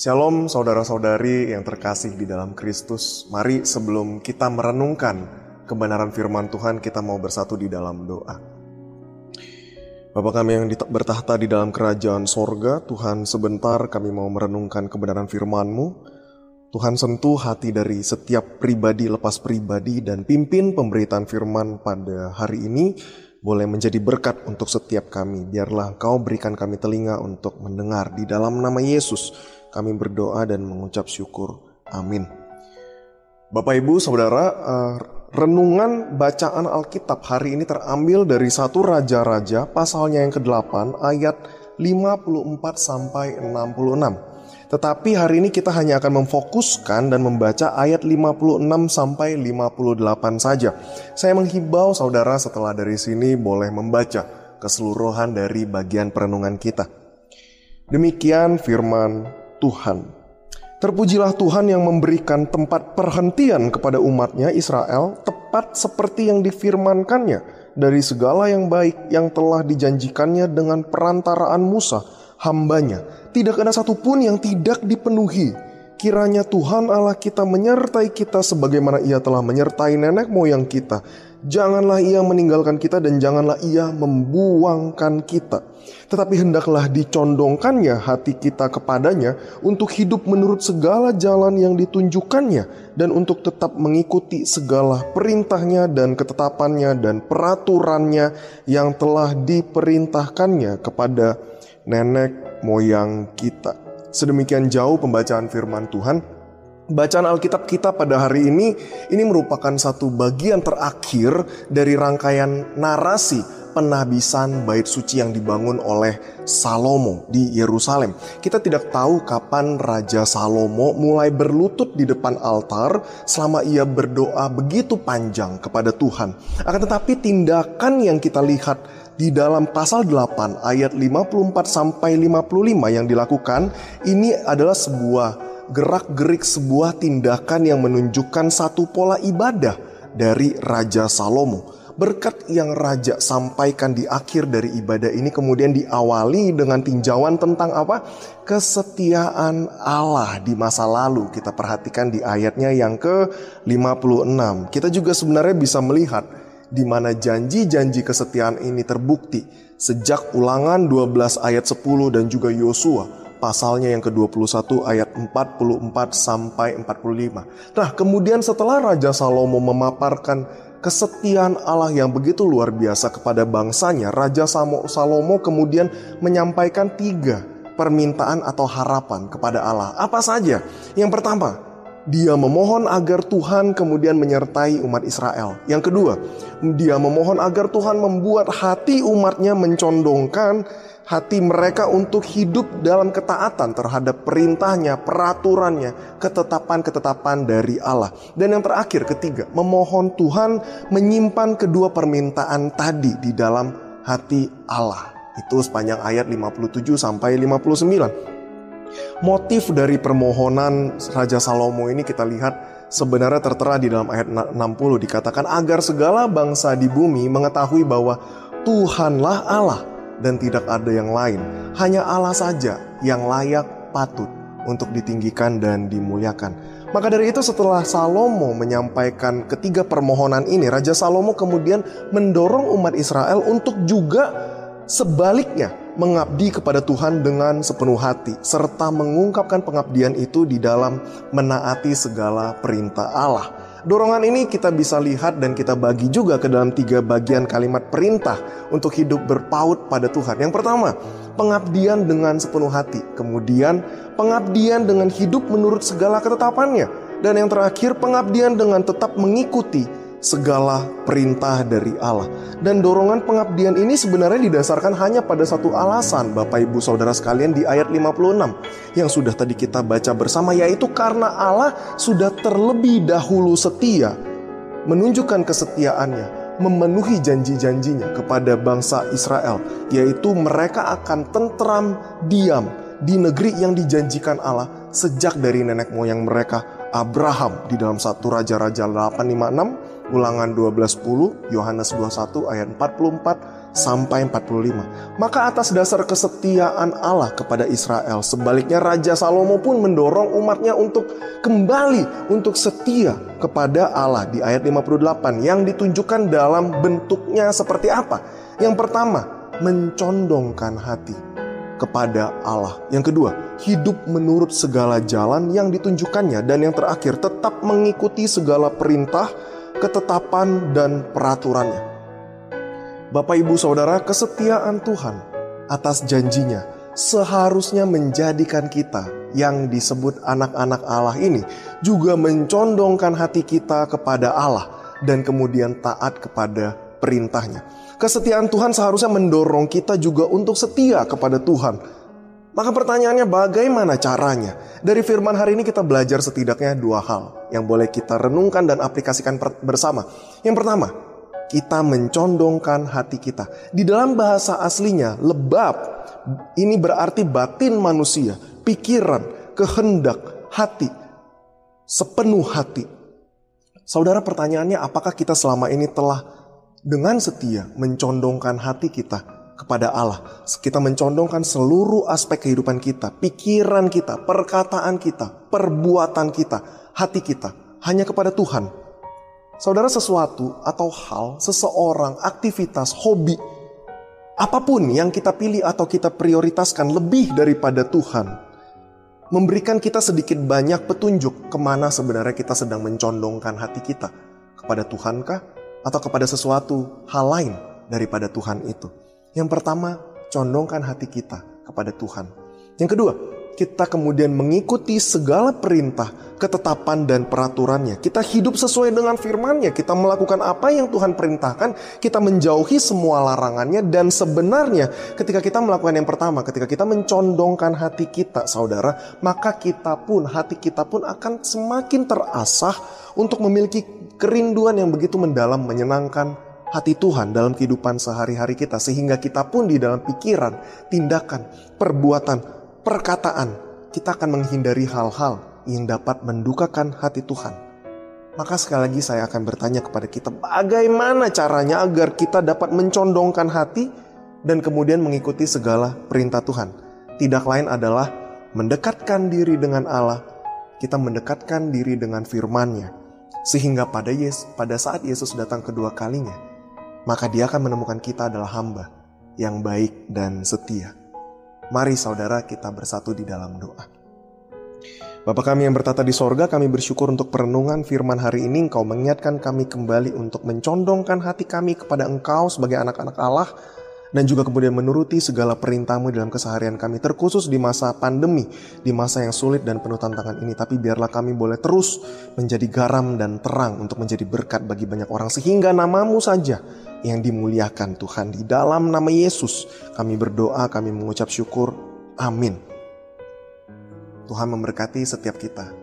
Shalom saudara-saudari yang terkasih di dalam Kristus. Mari sebelum kita merenungkan kebenaran firman Tuhan, kita mau bersatu di dalam doa. Bapa kami yang bertahta di dalam kerajaan sorga, Tuhan sebentar kami mau merenungkan kebenaran firman-Mu. Tuhan sentuh hati dari setiap pribadi lepas pribadi dan pimpin pemberitaan firman pada hari ini boleh menjadi berkat untuk setiap kami. Biarlah Engkau berikan kami telinga untuk mendengar. Di dalam nama Yesus kami berdoa dan mengucap syukur. Amin. Bapak Ibu Saudara, uh, renungan bacaan Alkitab hari ini terambil dari satu Raja-Raja pasalnya yang ke-8 ayat 54 sampai 66. Tetapi hari ini kita hanya akan memfokuskan dan membaca ayat 56 sampai 58 saja. Saya menghibau saudara setelah dari sini boleh membaca keseluruhan dari bagian perenungan kita. Demikian firman Tuhan. Terpujilah Tuhan yang memberikan tempat perhentian kepada umatnya Israel tepat seperti yang difirmankannya dari segala yang baik yang telah dijanjikannya dengan perantaraan Musa hambanya. Tidak ada satupun yang tidak dipenuhi. Kiranya Tuhan Allah kita menyertai kita sebagaimana ia telah menyertai nenek moyang kita. Janganlah ia meninggalkan kita dan janganlah ia membuangkan kita. Tetapi hendaklah dicondongkannya hati kita kepadanya untuk hidup menurut segala jalan yang ditunjukkannya dan untuk tetap mengikuti segala perintahnya dan ketetapannya dan peraturannya yang telah diperintahkannya kepada nenek moyang kita. Sedemikian jauh pembacaan firman Tuhan. Bacaan Alkitab kita pada hari ini ini merupakan satu bagian terakhir dari rangkaian narasi penabisan bait suci yang dibangun oleh Salomo di Yerusalem. Kita tidak tahu kapan Raja Salomo mulai berlutut di depan altar selama ia berdoa begitu panjang kepada Tuhan. Akan tetapi tindakan yang kita lihat di dalam pasal 8 ayat 54 sampai 55 yang dilakukan ini adalah sebuah gerak-gerik sebuah tindakan yang menunjukkan satu pola ibadah dari Raja Salomo. Berkat yang raja sampaikan di akhir dari ibadah ini kemudian diawali dengan tinjauan tentang apa? Kesetiaan Allah di masa lalu. Kita perhatikan di ayatnya yang ke-56. Kita juga sebenarnya bisa melihat di mana janji-janji kesetiaan ini terbukti sejak ulangan 12 ayat 10 dan juga Yosua pasalnya yang ke-21 ayat 44 sampai 45. Nah, kemudian setelah Raja Salomo memaparkan kesetiaan Allah yang begitu luar biasa kepada bangsanya, Raja Salomo kemudian menyampaikan tiga permintaan atau harapan kepada Allah. Apa saja? Yang pertama, dia memohon agar Tuhan kemudian menyertai umat Israel. Yang kedua, dia memohon agar Tuhan membuat hati umatnya mencondongkan hati mereka untuk hidup dalam ketaatan terhadap perintahnya, peraturannya, ketetapan-ketetapan dari Allah. Dan yang terakhir, ketiga, memohon Tuhan menyimpan kedua permintaan tadi di dalam hati Allah. Itu sepanjang ayat 57 sampai 59. Motif dari permohonan Raja Salomo ini kita lihat sebenarnya tertera di dalam ayat 60 dikatakan agar segala bangsa di bumi mengetahui bahwa Tuhanlah Allah dan tidak ada yang lain. Hanya Allah saja yang layak patut untuk ditinggikan dan dimuliakan. Maka dari itu setelah Salomo menyampaikan ketiga permohonan ini, Raja Salomo kemudian mendorong umat Israel untuk juga sebaliknya mengabdi kepada Tuhan dengan sepenuh hati, serta mengungkapkan pengabdian itu di dalam menaati segala perintah Allah. Dorongan ini kita bisa lihat dan kita bagi juga ke dalam tiga bagian kalimat perintah untuk hidup berpaut pada Tuhan. Yang pertama, pengabdian dengan sepenuh hati. Kemudian, pengabdian dengan hidup menurut segala ketetapannya. Dan yang terakhir, pengabdian dengan tetap mengikuti segala perintah dari Allah. Dan dorongan pengabdian ini sebenarnya didasarkan hanya pada satu alasan Bapak Ibu Saudara sekalian di ayat 56 yang sudah tadi kita baca bersama yaitu karena Allah sudah terlebih dahulu setia menunjukkan kesetiaannya memenuhi janji-janjinya kepada bangsa Israel yaitu mereka akan tentram diam di negeri yang dijanjikan Allah sejak dari nenek moyang mereka Abraham di dalam satu Raja-Raja 856 Ulangan 12:10, Yohanes 21 ayat 44 sampai 45. Maka atas dasar kesetiaan Allah kepada Israel, sebaliknya Raja Salomo pun mendorong umatnya untuk kembali untuk setia kepada Allah di ayat 58 yang ditunjukkan dalam bentuknya seperti apa. Yang pertama, mencondongkan hati kepada Allah. Yang kedua, hidup menurut segala jalan yang ditunjukkannya dan yang terakhir tetap mengikuti segala perintah, ketetapan dan peraturannya. Bapak Ibu Saudara, kesetiaan Tuhan atas janjinya seharusnya menjadikan kita yang disebut anak-anak Allah ini juga mencondongkan hati kita kepada Allah dan kemudian taat kepada perintahnya. Kesetiaan Tuhan seharusnya mendorong kita juga untuk setia kepada Tuhan. Maka pertanyaannya bagaimana caranya? Dari firman hari ini kita belajar setidaknya dua hal yang boleh kita renungkan dan aplikasikan bersama. Yang pertama, kita mencondongkan hati kita. Di dalam bahasa aslinya, lebab ini berarti batin manusia, pikiran, kehendak, hati, sepenuh hati. Saudara pertanyaannya apakah kita selama ini telah dengan setia mencondongkan hati kita kepada Allah. Kita mencondongkan seluruh aspek kehidupan kita, pikiran kita, perkataan kita, perbuatan kita, hati kita hanya kepada Tuhan Saudara sesuatu atau hal, seseorang, aktivitas, hobi, apa pun yang kita pilih atau kita prioritaskan lebih daripada Tuhan, memberikan kita sedikit banyak petunjuk ke mana sebenarnya kita sedang mencondongkan hati kita. Kepada Tuhankah? Atau kepada sesuatu hal lain daripada Tuhan itu. Yang pertama, condongkan hati kita kepada Tuhan. Yang kedua, kita kemudian mengikuti segala perintah, ketetapan dan peraturannya. Kita hidup sesuai dengan firman-Nya, kita melakukan apa yang Tuhan perintahkan, kita menjauhi semua larangannya dan sebenarnya ketika kita melakukan yang pertama, ketika kita mencondongkan hati kita, Saudara, maka kita pun hati kita pun akan semakin terasah untuk memiliki kerinduan yang begitu mendalam menyenangkan hati Tuhan dalam kehidupan sehari-hari kita sehingga kita pun di dalam pikiran, tindakan, perbuatan perkataan, kita akan menghindari hal-hal yang dapat mendukakan hati Tuhan. Maka sekali lagi saya akan bertanya kepada kita, bagaimana caranya agar kita dapat mencondongkan hati dan kemudian mengikuti segala perintah Tuhan. Tidak lain adalah mendekatkan diri dengan Allah, kita mendekatkan diri dengan firman-Nya. Sehingga pada Yesus, pada saat Yesus datang kedua kalinya, maka dia akan menemukan kita adalah hamba yang baik dan setia. Mari saudara kita bersatu di dalam doa. Bapak kami yang bertata di sorga, kami bersyukur untuk perenungan firman hari ini. Engkau mengingatkan kami kembali untuk mencondongkan hati kami kepada Engkau sebagai anak-anak Allah dan juga kemudian menuruti segala perintahmu dalam keseharian kami terkhusus di masa pandemi, di masa yang sulit dan penuh tantangan ini. Tapi biarlah kami boleh terus menjadi garam dan terang untuk menjadi berkat bagi banyak orang sehingga namamu saja yang dimuliakan Tuhan. Di dalam nama Yesus kami berdoa, kami mengucap syukur. Amin. Tuhan memberkati setiap kita.